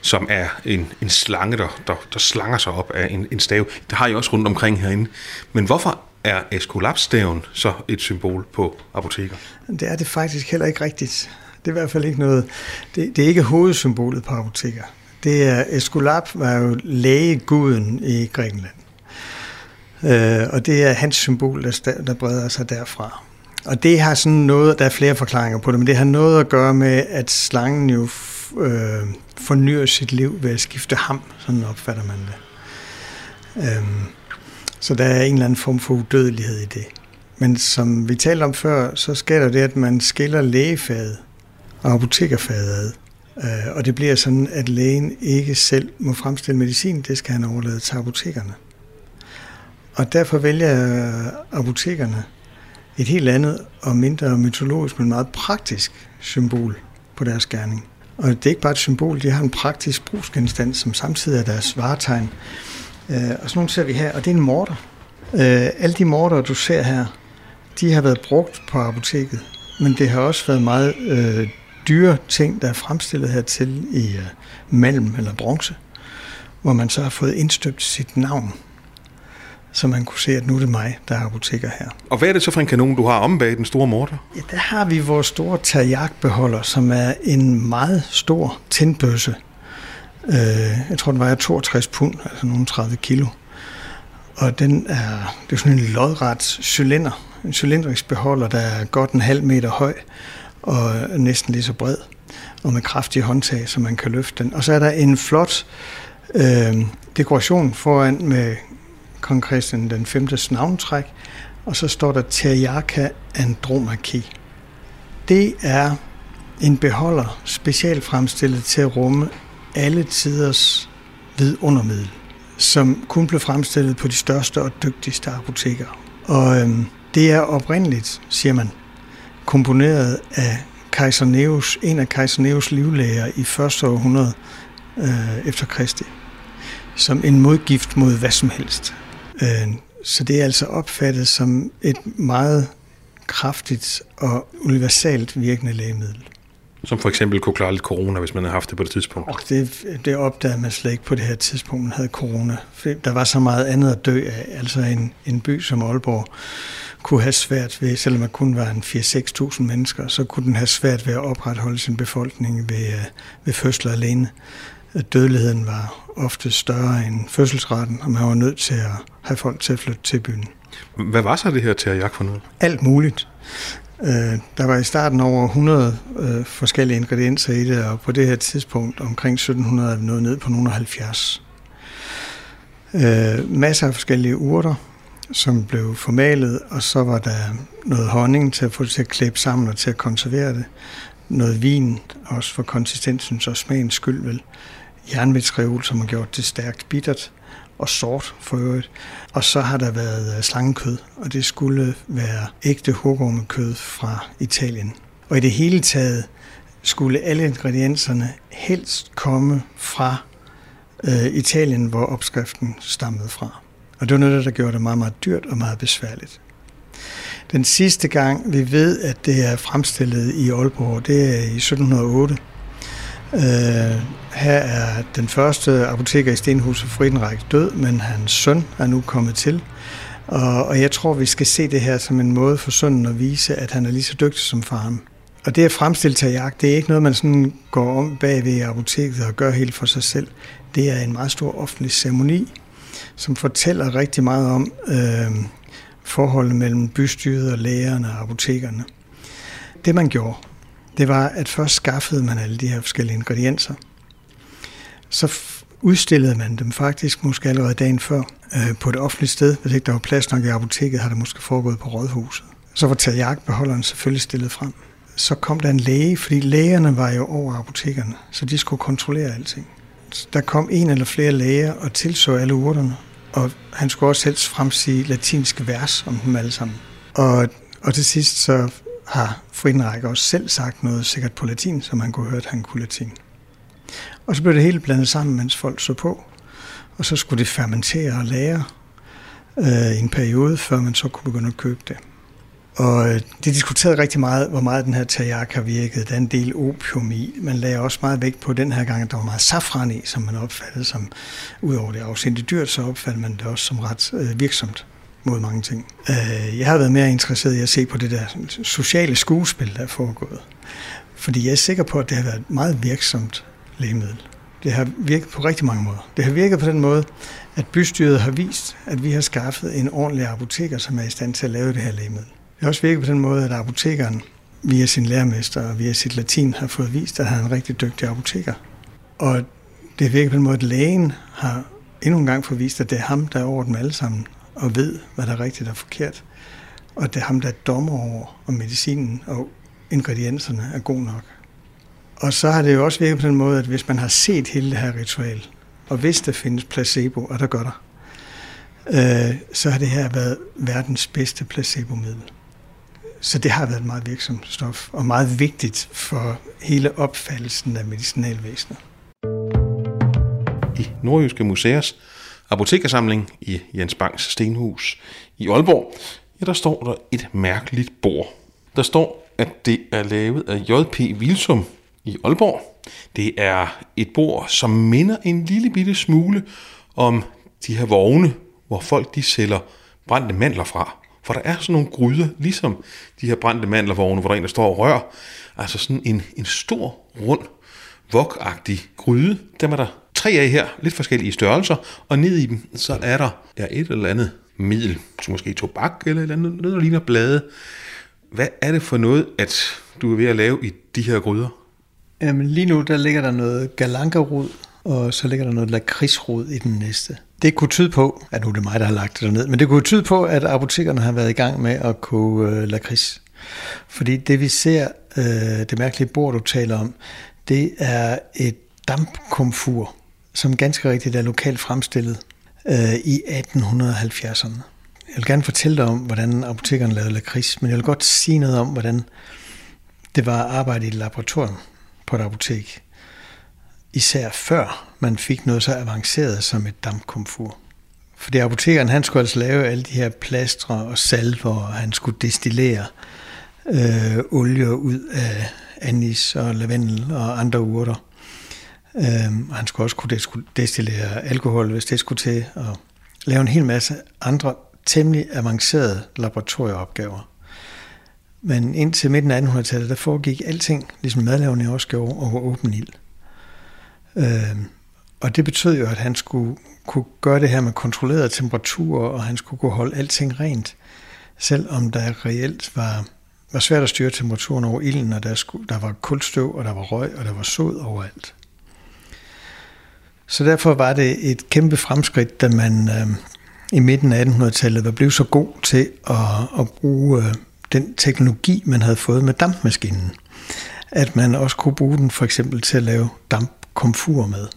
som er en, en slange, der, der, der slanger sig op af en, en stav. Det har jeg også rundt omkring herinde. Men hvorfor er eskolapsstaven så et symbol på apoteker? Det er det faktisk heller ikke rigtigt. Det er i hvert fald ikke noget. Det, det er ikke hovedsymbolet på apoteker. Det er Esculap var jo lægeguden i Grækenland. Øh, og det er hans symbol, der, der breder sig derfra. Og det har sådan noget, der er flere forklaringer på det, men det har noget at gøre med, at slangen jo øh, fornyer sit liv ved at skifte ham, sådan opfatter man det. Øh, så der er en eller anden form for udødelighed i det. Men som vi talte om før, så sker der det, at man skiller lægefaget og apotekerfaget ad. Øh, og det bliver sådan, at lægen ikke selv må fremstille medicin, det skal han overlade til apotekerne. Og derfor vælger apotekerne et helt andet og mindre mytologisk, men meget praktisk symbol på deres gerning. Og det er ikke bare et symbol, de har en praktisk brugsgenstand, som samtidig er deres varetegn. Øh, og sådan nogle ser vi her, og det er en morter. Øh, alle de morter, du ser her, de har været brugt på apoteket, men det har også været meget øh, dyre ting, der er fremstillet hertil i øh, malm eller bronze, hvor man så har fået indstøbt sit navn så man kunne se, at nu er det mig, der er apoteker her. Og hvad er det så for en kanon, du har om bag den store morter? Ja, der har vi vores store terjagtbeholder, som er en meget stor tændbøsse. Øh, jeg tror, den vejer 62 pund, altså nogle 30 kilo. Og den er, det er sådan en lodret cylinder, en cylindrisk beholder, der er godt en halv meter høj og næsten lige så bred, og med kraftige håndtag, så man kan løfte den. Og så er der en flot øh, dekoration foran med kong Christian den 5. navntræk, og så står der Teriaka Andromaki. Det er en beholder specielt fremstillet til at rumme alle tiders vidundermiddel, som kun blev fremstillet på de største og dygtigste apoteker. Og øhm, det er oprindeligt, siger man, komponeret af kejser Neus, en af kejser Neus livlæger i første århundrede øh, efter Kristi, som en modgift mod hvad som helst. Øh, så det er altså opfattet som et meget kraftigt og universalt virkende lægemiddel. Som for eksempel kunne klare lidt corona, hvis man havde haft det på det tidspunkt? Og det, det opdagede man slet ikke på det her tidspunkt, man havde corona. Der var så meget andet at dø af. Altså en, en by som Aalborg kunne have svært ved, selvom man kun var en 4-6.000 mennesker, så kunne den have svært ved at opretholde sin befolkning ved, øh, ved fødsler alene dødeligheden var ofte større end fødselsraten, og man var nødt til at have folk til at flytte til byen. Hvad var så det her teriyaki for noget? Alt muligt. Øh, der var i starten over 100 øh, forskellige ingredienser i det, og på det her tidspunkt omkring 1700 er vi nået ned på nogle 70. Øh, masser af forskellige urter, som blev formalet, og så var der noget honning til at få det til at klæbe sammen og til at konservere det. Noget vin, også for konsistensens og smagens skyld vel jernvætsreol, som har gjort det stærkt bittert og sort for øvrigt. Og så har der været øh, slangekød, og det skulle være ægte hugormekød fra Italien. Og i det hele taget skulle alle ingredienserne helst komme fra øh, Italien, hvor opskriften stammede fra. Og det var noget, der gjorde det meget, meget dyrt og meget besværligt. Den sidste gang, vi ved, at det er fremstillet i Aalborg, det er i 1708, Øh, her er den første apoteker i Stenhuset Friedenreich død, men hans søn er nu kommet til. Og, og jeg tror, vi skal se det her som en måde for sønnen at vise, at han er lige så dygtig som faren. Og det at fremstille tajak, det er ikke noget, man sådan går om bag ved apoteket og gør helt for sig selv. Det er en meget stor offentlig ceremoni, som fortæller rigtig meget om øh, forholdet mellem bystyret og lægerne og apotekerne. Det man gjorde, det var, at først skaffede man alle de her forskellige ingredienser. Så udstillede man dem faktisk måske allerede dagen før øh, på et offentligt sted. Hvis ikke der var plads nok i apoteket, har det måske foregået på rådhuset. Så var terjagtbeholderen selvfølgelig stillet frem. Så kom der en læge, fordi lægerne var jo over apotekerne, så de skulle kontrollere alting. Der kom en eller flere læger og tilså alle urterne, og han skulle også helst fremsige latinske vers om dem alle sammen. Og, og til sidst så har Friedenreich også selv sagt noget sikkert på latin, som han kunne høre, at han kunne latin. Og så blev det hele blandet sammen, mens folk så på. Og så skulle det fermentere og lære øh, i en periode, før man så kunne begynde at købe det. Og øh, det diskuterede rigtig meget, hvor meget den her teriyaki har virket. Der er en del opium i. Man lagde også meget vægt på den her gang, at der var meget safran i, som man opfattede som, udover det afsindigt dyrt, så opfattede man det også som ret øh, virksomt mod mange ting. Øh, jeg har været mere interesseret i at se på det der sociale skuespil, der er foregået. Fordi jeg er sikker på, at det har været et meget virksomt lægemiddel. Det har virket på rigtig mange måder. Det har virket på den måde, at bystyret har vist, at vi har skaffet en ordentlig apoteker, som er i stand til at lave det her lægemiddel. Det har også virket på den måde, at apotekeren via sin lærermester og via sit latin har fået vist, at han er en rigtig dygtig apoteker. Og det virker på den måde, at lægen har endnu en gang fået vist, at det er ham, der er over dem alle sammen og ved, hvad der er rigtigt og forkert. Og det er ham, der er dommer over, om medicinen og ingredienserne er god nok. Og så har det jo også virket på den måde, at hvis man har set hele det her ritual, og hvis der findes placebo, og der gør der, øh, så har det her været verdens bedste placebomiddel. Så det har været et meget virksomt stof, og meget vigtigt for hele opfattelsen af medicinalvæsenet. I Nordjyske Museers apotekersamling i Jens Bangs Stenhus i Aalborg, ja, der står der et mærkeligt bord. Der står, at det er lavet af J.P. Wilsum i Aalborg. Det er et bord, som minder en lille bitte smule om de her vogne, hvor folk de sælger brændte mandler fra. For der er sådan nogle gryder, ligesom de her brændte mandlervogne, hvor der en, der står og rør. Altså sådan en, en stor, rund, vokagtig gryde. Dem er der tre af her, lidt forskellige størrelser, og ned i dem, så er der ja, et eller andet middel, som måske tobak eller et eller andet, noget, der ligner blade. Hvad er det for noget, at du er ved at lave i de her gryder? Jamen lige nu, der ligger der noget galankerod, og så ligger der noget lakridsrod i den næste. Det kunne tyde på, at nu er det mig, der har lagt det derned, men det kunne tyde på, at apotekerne har været i gang med at koge øh, lakrids. Fordi det vi ser, øh, det mærkelige bord, du taler om, det er et dampkomfur, som ganske rigtigt er lokalt fremstillet øh, i 1870'erne. Jeg vil gerne fortælle dig om, hvordan apotekerne lavede lakrids, men jeg vil godt sige noget om, hvordan det var at arbejde i et laboratorium på et apotek. Især før man fik noget så avanceret som et dampkomfur. Fordi apotekeren han skulle altså lave alle de her plastre og salver, og han skulle destillere øh, olie ud af anis og lavendel og andre urter. Øhm, han skulle også kunne destillere alkohol, hvis det skulle til, og lave en hel masse andre temmelig avancerede laboratorieopgaver. Men indtil midten af 1800-tallet, der foregik alting, ligesom madlavning også gjorde, over åben ild. Øhm, og det betød jo, at han skulle kunne gøre det her med kontrollerede temperaturer, og han skulle kunne holde alting rent, selvom der reelt var, var svært at styre temperaturen over ilden, og der, skulle, der var kulstøv, og der var røg, og der var sod overalt. Så derfor var det et kæmpe fremskridt, da man øh, i midten af 1800-tallet var blevet så god til at, at bruge øh, den teknologi, man havde fået med dampmaskinen. At man også kunne bruge den for eksempel til at lave dampkomfur med.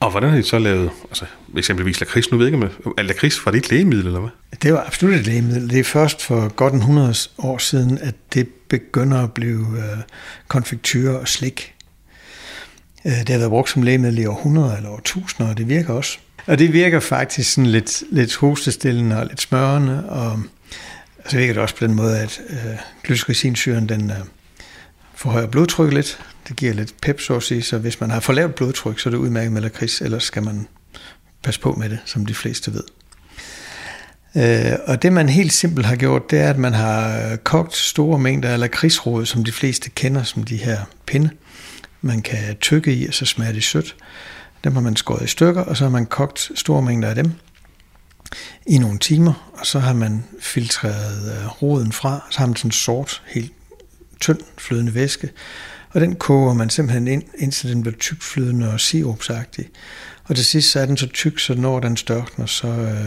Og hvordan har de så lavet, altså eksempelvis lakrids? Nu ved jeg ikke, om lakrids var det et lægemiddel, eller hvad? Det var absolut et lægemiddel. Det er først for godt en 100 år siden, at det begynder at blive øh, konfektyr og slik. Øh, det har været brugt som lægemiddel i århundreder eller årtusinder, og det virker også. Og det virker faktisk sådan lidt, lidt hostestillende og lidt smørende, og så virker det også på den måde, at øh, glycericinsyren den øh, forhøjer blodtryk lidt. Det giver lidt pep, så at sige. Så hvis man har for lavt blodtryk, så er det udmærket med lakrids, ellers skal man passe på med det, som de fleste ved. Øh, og det man helt simpelt har gjort, det er, at man har kogt store mængder af lakridsrod, som de fleste kender som de her pinde. Man kan tykke i, og så smager det sødt. Dem har man skåret i stykker, og så har man kogt store mængder af dem i nogle timer, og så har man filtreret øh, roden fra, så har man sådan sort, helt tynd flydende væske, og den koger man simpelthen ind, indtil den bliver tykflydende og sirupsagtig. Og til sidst så er den så tyk, så når den størkner, så øh,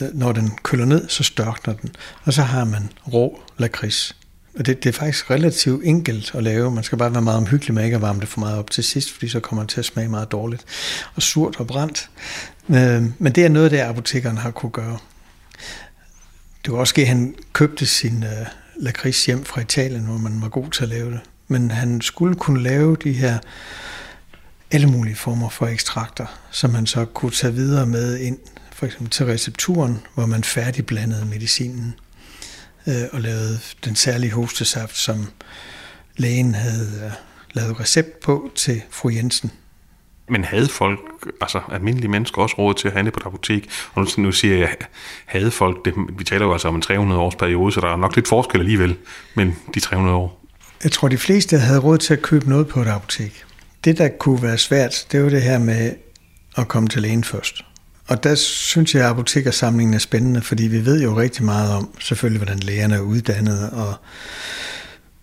øh når den køler ned, så størkner den. Og så har man rå lakrids. Og det, det er faktisk relativt enkelt at lave. Man skal bare være meget omhyggelig med ikke at varme det for meget op til sidst, fordi så kommer det til at smage meget dårligt. Og surt og brændt. Øh, men det er noget, det apotekeren har kunne gøre. Det var også ske, at han købte sin øh, lakrids hjem fra Italien, hvor man var god til at lave det. Men han skulle kunne lave de her alle mulige former for ekstrakter, som man så kunne tage videre med ind, for eksempel til recepturen, hvor man færdigblandede medicinen øh, og lavede den særlige hostesaft, som lægen havde øh, lavet recept på til fru Jensen. Men havde folk, altså almindelige mennesker, også råd til at handle på et apotek? Og nu, nu siger jeg, havde folk det? Vi taler jo altså om en 300 års periode, så der er nok lidt forskel alligevel men de 300 år. Jeg tror, de fleste havde råd til at købe noget på et apotek. Det, der kunne være svært, det var det her med at komme til lægen først. Og der synes jeg, at apotekersamlingen er spændende, fordi vi ved jo rigtig meget om, selvfølgelig, hvordan lægerne er uddannet, og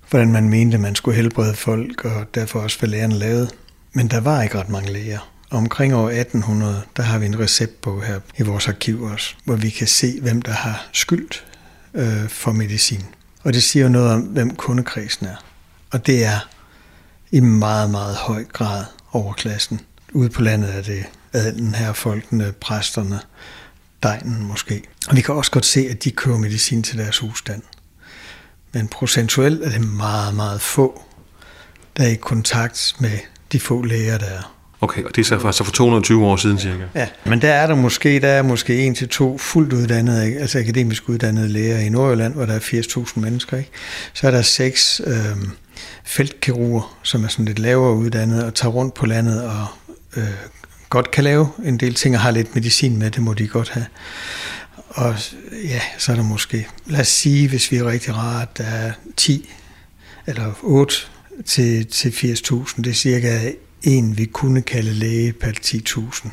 hvordan man mente, man skulle helbrede folk, og derfor også, hvad lægerne lavede. Men der var ikke ret mange læger. Og omkring år 1800, der har vi en receptbog her i vores arkiv også, hvor vi kan se, hvem der har skyldt øh, for medicin. Og det siger jo noget om, hvem kundekredsen er. Og det er i meget, meget høj grad overklassen. Ude på landet er det adelen her, folkene, præsterne, degnen måske. Og vi kan også godt se, at de køber medicin til deres husstand. Men procentuelt er det meget, meget få, der er i kontakt med de få læger, der er. Okay, og det er så for, så for 220 år siden cirka? Ja, men der er der måske, der er måske en til to fuldt uddannede, altså akademisk uddannede læger i Nordjylland, hvor der er 80.000 mennesker. Ikke? Så er der seks øh, feltkirurger, som er sådan lidt lavere uddannet og tager rundt på landet og øh, godt kan lave en del ting og har lidt medicin med, det må de godt have. Og ja, så er der måske, lad os sige, hvis vi er rigtig rart, der er 10 eller 8 til, til 80.000. Det er cirka en, vi kunne kalde læge per 10.000.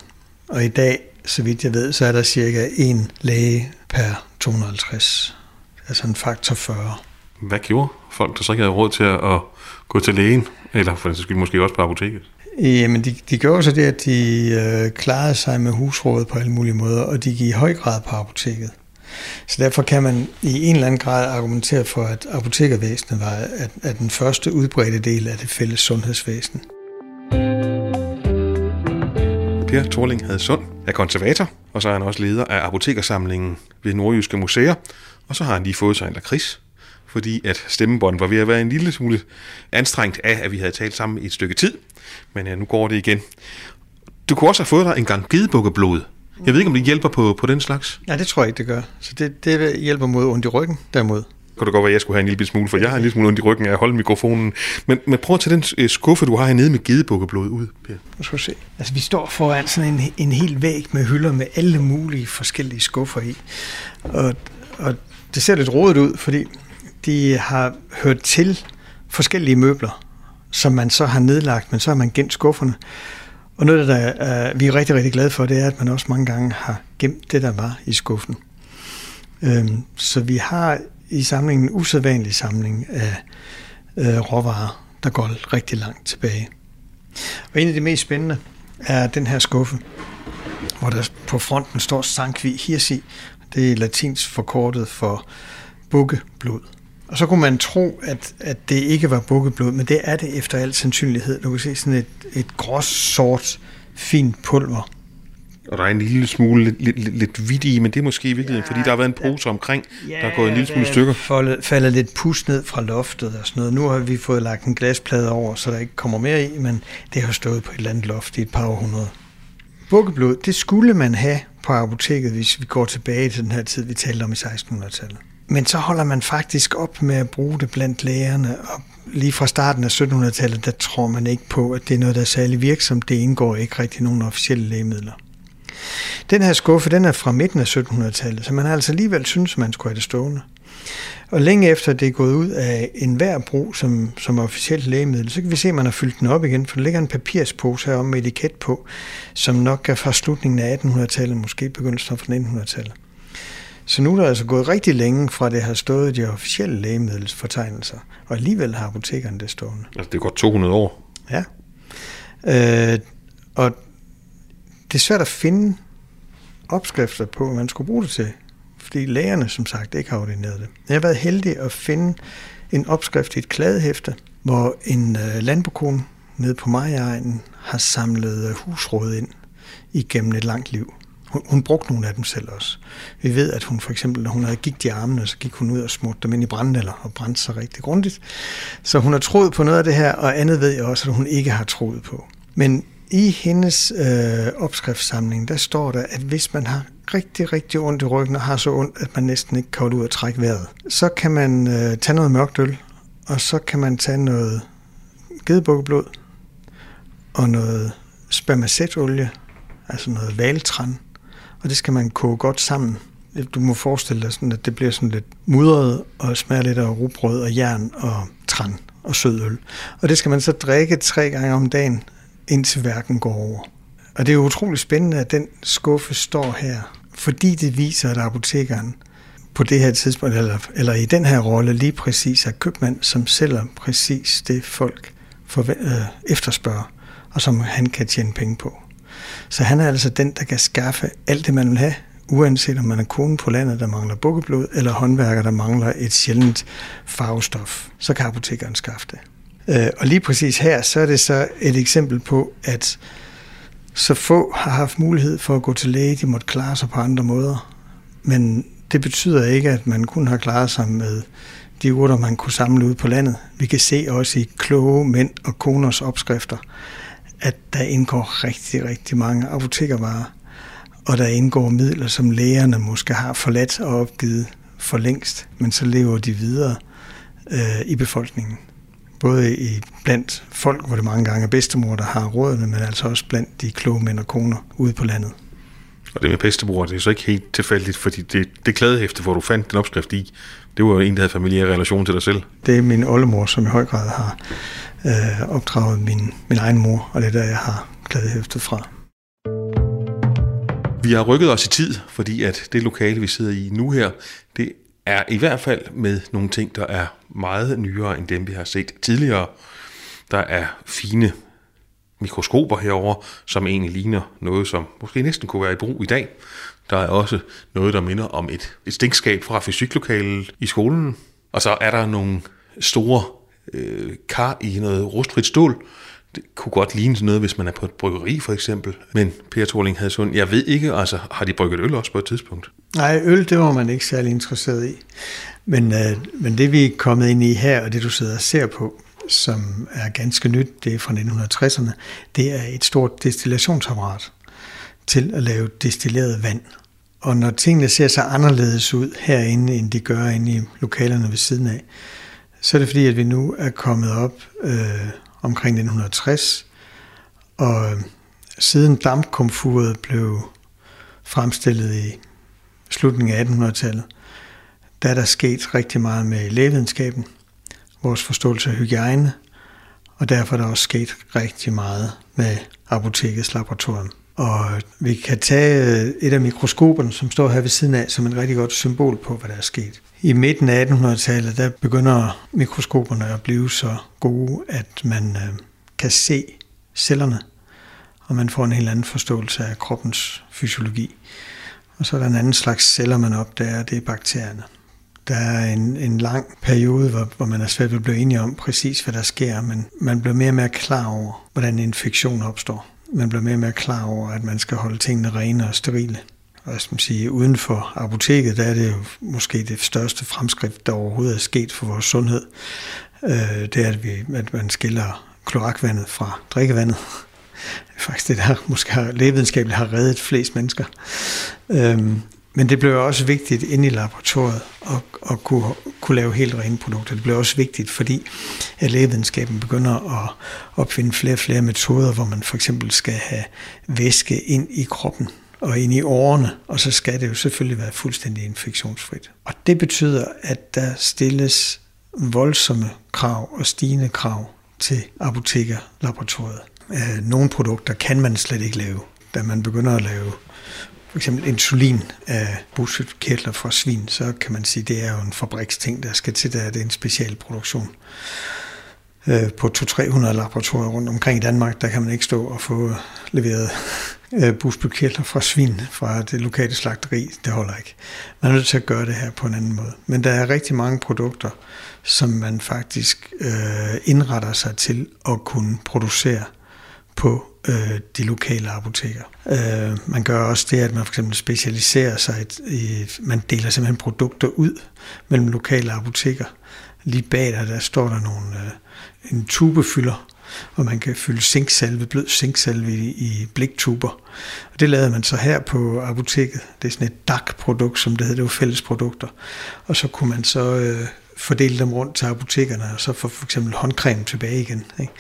Og i dag, så vidt jeg ved, så er der cirka en læge per 250. Altså en faktor 40. Hvad gjorde folk, der så ikke havde råd til at gå til lægen? Eller for den skyld måske også på apoteket? Øh, Jamen, de, de gjorde så det, at de øh, klarede sig med husrådet på alle mulige måder, og de gik i høj grad på apoteket. Så derfor kan man i en eller anden grad argumentere for, at apotekervæsenet var at, at den første udbredte del af det fælles sundhedsvæsen. Per Thorling havde Sund er konservator, og så er han også leder af apotekersamlingen ved Nordjyske Museer, og så har han lige fået sig en lakrids, fordi at stemmebåndet var ved at være en lille smule anstrengt af, at vi havde talt sammen i et stykke tid. Men ja, nu går det igen. Du kunne også have fået dig en gang gedebukkeblod. Jeg ved ikke, om det hjælper på, på den slags. Nej, det tror jeg ikke, det gør. Så det, det hjælper mod ondt i ryggen, derimod. Kunne det godt være, at jeg skulle have en lille smule, for jeg har en lille smule ondt i ryggen af at holde mikrofonen. Men, men prøv at tage den øh, skuffe, du har hernede med gedebukkeblod ud, Per. Nu skal se. Altså, vi står foran sådan en, en hel væg med hylder med alle mulige forskellige skuffer i. Og, og det ser lidt rodet ud, fordi de har hørt til forskellige møbler, som man så har nedlagt, men så har man gemt skufferne. Og noget, der uh, vi er rigtig, rigtig glade for, det er, at man også mange gange har gemt det, der var i skuffen. Øhm, så vi har i samlingen en usædvanlig samling af øh, råvarer, der går rigtig langt tilbage. Og en af de mest spændende er den her skuffe, hvor der på fronten står Sankvi Hirsi. Det er latinsk forkortet for bukkeblod. Og så kunne man tro, at, at det ikke var bukkeblod, men det er det efter al sandsynlighed. Du kan se sådan et, et grås sort, fint pulver. Og der er en lille smule lidt, lidt, lidt hvidt i, men det er måske i virkeligheden, ja, fordi der har været en pose omkring, ja, der er gået en lille smule stykker. Faldet, faldet lidt pus ned fra loftet og sådan noget. Nu har vi fået lagt en glasplade over, så der ikke kommer mere i, men det har stået på et eller andet loft i et par århundreder. Bukkeblod, det skulle man have på apoteket, hvis vi går tilbage til den her tid, vi talte om i 1600-tallet. Men så holder man faktisk op med at bruge det blandt lægerne, og lige fra starten af 1700-tallet, der tror man ikke på, at det er noget, der er særlig virksomt. Det indgår ikke rigtig nogen officielle lægemidler. Den her skuffe, den er fra midten af 1700-tallet, så man har altså alligevel synes, man skulle have det stående. Og længe efter det er gået ud af enhver brug som, som officielt lægemiddel, så kan vi se, at man har fyldt den op igen, for der ligger en papirspose her med etiket på, som nok er fra slutningen af 1800-tallet, måske begyndelsen af 1900-tallet. Så nu er der altså gået rigtig længe fra det har stået de officielle lægemiddelsfortegnelser, og alligevel har apotekerne det stående. Altså det er godt 200 år. Ja. Øh, og det er svært at finde opskrifter på, hvad man skulle bruge det til, fordi lægerne som sagt ikke har ordineret det. Jeg har været heldig at finde en opskrift i et kladehæfte, hvor en øh, landbokone nede på Majegnen har samlet øh, husråd ind igennem et langt liv. Hun, hun brugte nogle af dem selv også. Vi ved, at hun for eksempel, når hun havde gigt i armene, så gik hun ud og smurte dem ind i brændeller og brændte sig rigtig grundigt. Så hun har troet på noget af det her, og andet ved jeg også, at hun ikke har troet på. Men i hendes øh, opskriftssamling, der står der, at hvis man har rigtig, rigtig ondt i ryggen og har så ondt, at man næsten ikke kan holde ud og trække vejret, så kan man øh, tage noget mørkt øl, og så kan man tage noget gedebukkeblod og noget spermacetolie, altså noget valtran, og det skal man koge godt sammen. Du må forestille dig sådan, at det bliver sådan lidt mudret og smager lidt af rugbrød og jern og tran. og sødøl. Og det skal man så drikke tre gange om dagen, indtil værken går over. Og det er utrolig utroligt spændende, at den skuffe står her, fordi det viser, at apotekeren på det her tidspunkt, eller, eller i den her rolle, lige præcis er købmand, som sælger præcis det, folk forve- øh, efterspørger, og som han kan tjene penge på. Så han er altså den, der kan skaffe alt det, man vil have, uanset om man er kone på landet, der mangler bukkeblod, eller håndværker, der mangler et sjældent farvestof, så kan apotekeren skaffe det. Øh, og lige præcis her, så er det så et eksempel på, at så få har haft mulighed for at gå til læge, de måtte klare sig på andre måder. Men det betyder ikke, at man kun har klaret sig med de urter, man kunne samle ud på landet. Vi kan se også i kloge mænd og koners opskrifter, at der indgår rigtig, rigtig mange apotekervarer, og der indgår midler, som lægerne måske har forladt og opgivet for længst, men så lever de videre øh, i befolkningen. Både i blandt folk, hvor det mange gange er bedstemor, der har rådene, men altså også blandt de kloge mænd og koner ude på landet. Og det med bedstemor, det er så ikke helt tilfældigt, fordi det, det kladehæfte, hvor du fandt den opskrift i, det var jo en, der havde familiær relation til dig selv. Det er min oldemor, som i høj grad har øh, opdraget min, min egen mor, og det er der, jeg har kladehæftet fra. Vi har rykket os i tid, fordi at det lokale, vi sidder i nu her, det er i hvert fald med nogle ting, der er meget nyere end dem, vi har set tidligere. Der er fine mikroskoper herover, som egentlig ligner noget, som måske næsten kunne være i brug i dag. Der er også noget, der minder om et, et stinkskab fra fysiklokalet i skolen. Og så er der nogle store øh, kar i noget rustfrit stål. Det kunne godt ligne sådan noget, hvis man er på et bryggeri for eksempel. Men Per Thorling havde sådan, jeg ved ikke, altså har de brygget øl også på et tidspunkt? Nej, øl det var man ikke særlig interesseret i. Men, øh, men det vi er kommet ind i her, og det du sidder og ser på, som er ganske nyt, det er fra 1960'erne, det er et stort destillationsapparat til at lave destilleret vand. Og når tingene ser så anderledes ud herinde, end de gør inde i lokalerne ved siden af, så er det fordi, at vi nu er kommet op øh, omkring 1960, og øh, siden dampkomfuret blev fremstillet i slutningen af 1800-tallet, der er der sket rigtig meget med lægevidenskaben, vores forståelse af hygiejne, og derfor er der også sket rigtig meget med apotekets laboratorium. Og vi kan tage øh, et af mikroskoperne, som står her ved siden af, som et rigtig godt symbol på, hvad der er sket. I midten af 1800-tallet, der begynder mikroskoperne at blive så gode, at man øh, kan se cellerne, og man får en helt anden forståelse af kroppens fysiologi. Og så er der en anden slags celler, man opdager, det er bakterierne. Der er en, en lang periode, hvor, hvor man er svært ved at blive enige om præcis, hvad der sker, men man bliver mere og mere klar over, hvordan infektion opstår. Man bliver mere og mere klar over, at man skal holde tingene rene og sterile. Og som sige, uden for apoteket, der er det jo måske det største fremskridt, der overhovedet er sket for vores sundhed. Øh, det er, at, vi, at man skiller kloakvandet fra drikkevandet. Det er faktisk det, der måske har, lægevidenskabeligt har reddet flest mennesker. Øhm, men det blev også vigtigt inde i laboratoriet at, at kunne, kunne lave helt rene produkter. Det blev også vigtigt, fordi at lægevidenskaben begynder at opfinde flere og flere metoder, hvor man for eksempel skal have væske ind i kroppen og ind i årene, og så skal det jo selvfølgelig være fuldstændig infektionsfrit. Og det betyder, at der stilles voldsomme krav og stigende krav til apotekerlaboratoriet. Øh, nogle produkter kan man slet ikke lave. Da man begynder at lave for eksempel insulin øh, af bugspytkirtler fra svin, så kan man sige, at det er jo en fabriksting, der skal til, der er det en specialproduktion. Øh, på 200-300 laboratorier rundt omkring i Danmark, der kan man ikke stå og få leveret øh, bugspytkirtler fra svin fra det lokale slagteri. Det holder ikke. Man er nødt til at gøre det her på en anden måde. Men der er rigtig mange produkter, som man faktisk øh, indretter sig til at kunne producere på øh, de lokale apoteker. Øh, man gør også det, at man for eksempel specialiserer sig, i, man deler simpelthen produkter ud mellem lokale apoteker. Lige bag der, der står der nogle, øh, en tubefylder, og man kan fylde zinksalve, blød zinksalve i, i bliktuber. Og det lavede man så her på apoteket. Det er sådan et DAC-produkt, som det hedder, det var fælles produkter. Og så kunne man så øh, fordele dem rundt til apotekerne, og så få for eksempel håndcreme tilbage igen, ikke?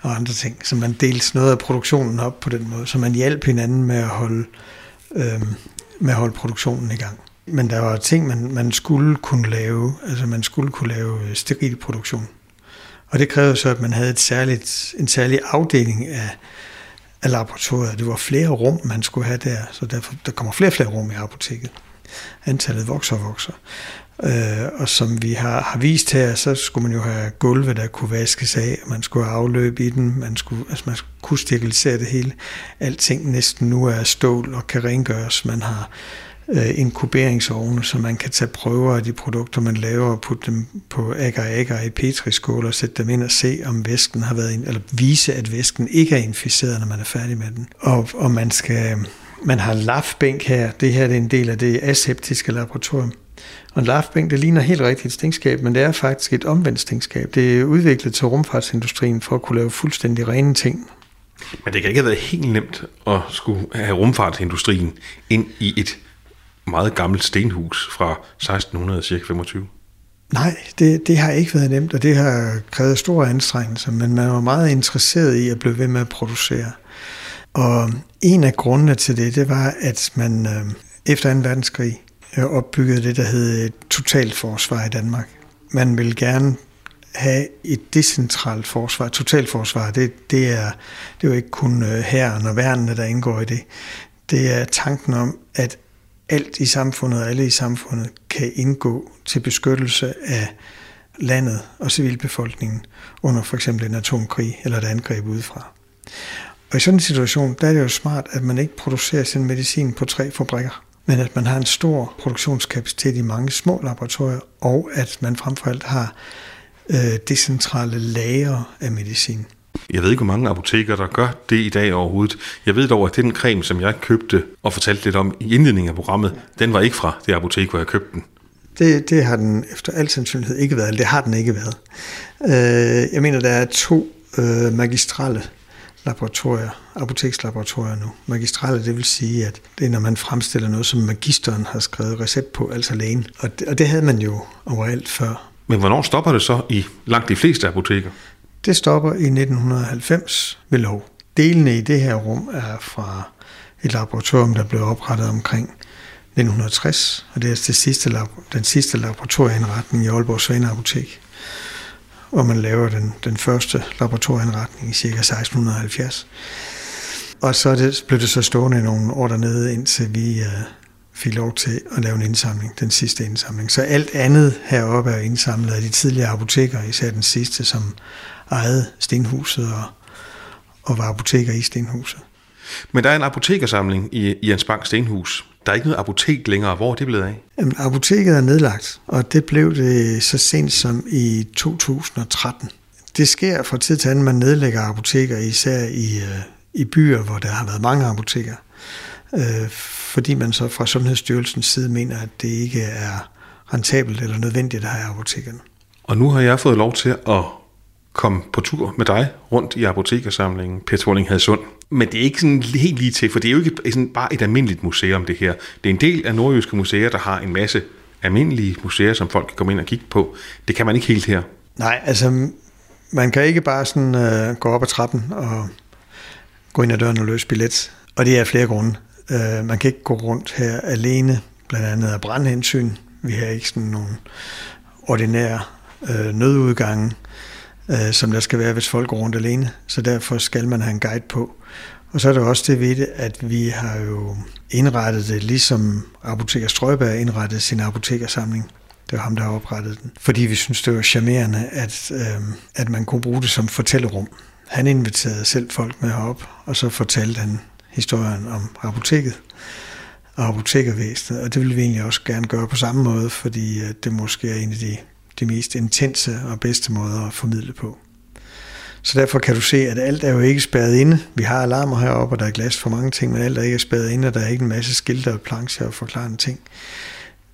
og andre ting. Så man delte noget af produktionen op på den måde, så man hjalp hinanden med at holde, øh, med at holde produktionen i gang. Men der var ting, man, man skulle kunne lave, altså man skulle kunne lave øh, steril produktion. Og det krævede så, at man havde et særligt, en særlig afdeling af, af laboratoriet. Det var flere rum, man skulle have der, så derfor der kommer flere og flere rum i apoteket. Antallet vokser og vokser. Øh, og som vi har, har vist her, så skulle man jo have gulve, der kunne vaskes af, man skulle have afløb i den, man skulle, altså man skulle kunne sterilisere det hele. Alting næsten nu er stål og kan rengøres. Man har øh, inkuberingsovne, så man kan tage prøver af de produkter, man laver, og putte dem på agar-agar i petriskål og sætte dem ind og se, om væsken har været, eller vise, at væsken ikke er inficeret, når man er færdig med den. Og, og man skal, man har lafbænk her. Det her det er en del af det aseptiske laboratorium. Og en lafbænk, det ligner helt rigtigt et stinkskab, men det er faktisk et omvendt stinkskab. Det er udviklet til rumfartsindustrien for at kunne lave fuldstændig rene ting. Men det kan ikke have været helt nemt at skulle have rumfartsindustrien ind i et meget gammelt stenhus fra 1600 cirka 25. Nej, det, det har ikke været nemt, og det har krævet store anstrengelser, men man var meget interesseret i at blive ved med at producere. Og en af grundene til det, det var, at man øh, efter 2. verdenskrig opbyggede det, der hed totalforsvar i Danmark. Man vil gerne have et decentralt forsvar. Totalforsvar, det, det, er, det er jo ikke kun øh, herren og værnene, der indgår i det. Det er tanken om, at alt i samfundet og alle i samfundet kan indgå til beskyttelse af landet og civilbefolkningen under for eksempel en atomkrig eller et angreb udefra. Og i sådan en situation, der er det jo smart, at man ikke producerer sin medicin på tre fabrikker, men at man har en stor produktionskapacitet i mange små laboratorier, og at man frem for alt har øh, decentrale lager af medicin. Jeg ved ikke, hvor mange apoteker, der gør det i dag overhovedet. Jeg ved dog, at den creme, som jeg købte og fortalte lidt om i indledningen af programmet, den var ikke fra det apotek, hvor jeg købte den. Det, det har den efter al sandsynlighed ikke været, eller det har den ikke været. Øh, jeg mener, der er to øh, magistrale laboratorier, apotekslaboratorier nu. Magistrale, det vil sige, at det er, når man fremstiller noget, som magisteren har skrevet recept på, altså lægen. Og det, og det havde man jo overalt før. Men hvornår stopper det så i langt de fleste apoteker? Det stopper i 1990 ved lov. Delene i det her rum er fra et laboratorium, der blev oprettet omkring 1960, og det er det sidste, den sidste laboratorieindretning i Aalborg Svane Apotek, hvor man laver den, den første laboratorieindretning i ca. 1670. Og så det, blev det så stående nogle år dernede, indtil vi øh, fik lov til at lave en indsamling, den sidste indsamling. Så alt andet heroppe er indsamlet af de tidligere apoteker, især den sidste, som ejede Stenhuset og, og var apoteker i Stenhuset. Men der er en apotekersamling i, i Jens Bank Stenhus. Der er ikke noget apotek længere. Hvor er det blevet af? Jamen, apoteket er nedlagt, og det blev det så sent som i 2013. Det sker fra tid til anden, man nedlægger apoteker, især i, øh, i byer, hvor der har været mange apoteker. Øh, fordi man så fra Sundhedsstyrelsens side mener, at det ikke er rentabelt eller nødvendigt at have apotekerne. Og nu har jeg fået lov til at komme på tur med dig rundt i apotekersamlingen Per Thorling Hadsund. Men det er ikke sådan helt lige til, for det er jo ikke sådan bare et almindeligt museum, det her. Det er en del af Nordjyske Museer, der har en masse almindelige museer, som folk kan komme ind og kigge på. Det kan man ikke helt her. Nej, altså man kan ikke bare sådan øh, gå op ad trappen og gå ind ad døren og løse billet. Og det er flere grunde. Øh, man kan ikke gå rundt her alene, blandt andet af brandhensyn. Vi har ikke sådan nogle ordinære øh, nødudgange øh, som der skal være, hvis folk går rundt alene. Så derfor skal man have en guide på. Og så er der også det ved det, at vi har jo indrettet det, ligesom Apoteker Strøberg indrettet sin apotekersamling. Det var ham, der har oprettet den. Fordi vi synes, det var charmerende, at, øh, at man kunne bruge det som fortællerum. Han inviterede selv folk med herop, og så fortalte han historien om apoteket og apotekervæsenet. Og det vil vi egentlig også gerne gøre på samme måde, fordi øh, det måske er en af de de mest intense og bedste måder at formidle på. Så derfor kan du se, at alt er jo ikke spærret inde. Vi har alarmer heroppe, og der er glas for mange ting, men alt er ikke spærret inde, og der er ikke en masse skilte og plancher og forklarende ting.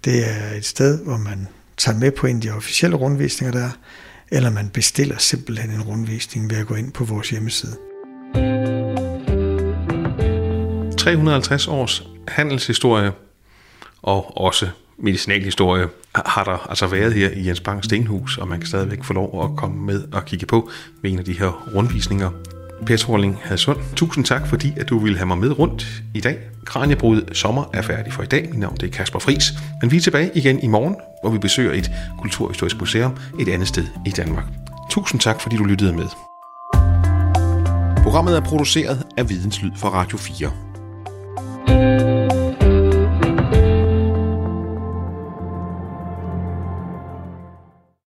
Det er et sted, hvor man tager med på en af de officielle rundvisninger der, eller man bestiller simpelthen en rundvisning ved at gå ind på vores hjemmeside. 350 års handelshistorie og også medicinalhistorie har der altså været her i Jens Bang Stenhus, og man kan stadigvæk få lov at komme med og kigge på ved en af de her rundvisninger. Per Thorling Hadsund, tusind tak, fordi at du ville have mig med rundt i dag. Kranjebrud sommer er færdig for i dag. Mit navn det er Kasper Fris. Men vi er tilbage igen i morgen, hvor vi besøger et kulturhistorisk museum et andet sted i Danmark. Tusind tak, fordi du lyttede med. Programmet er produceret af Videnslyd for Radio 4.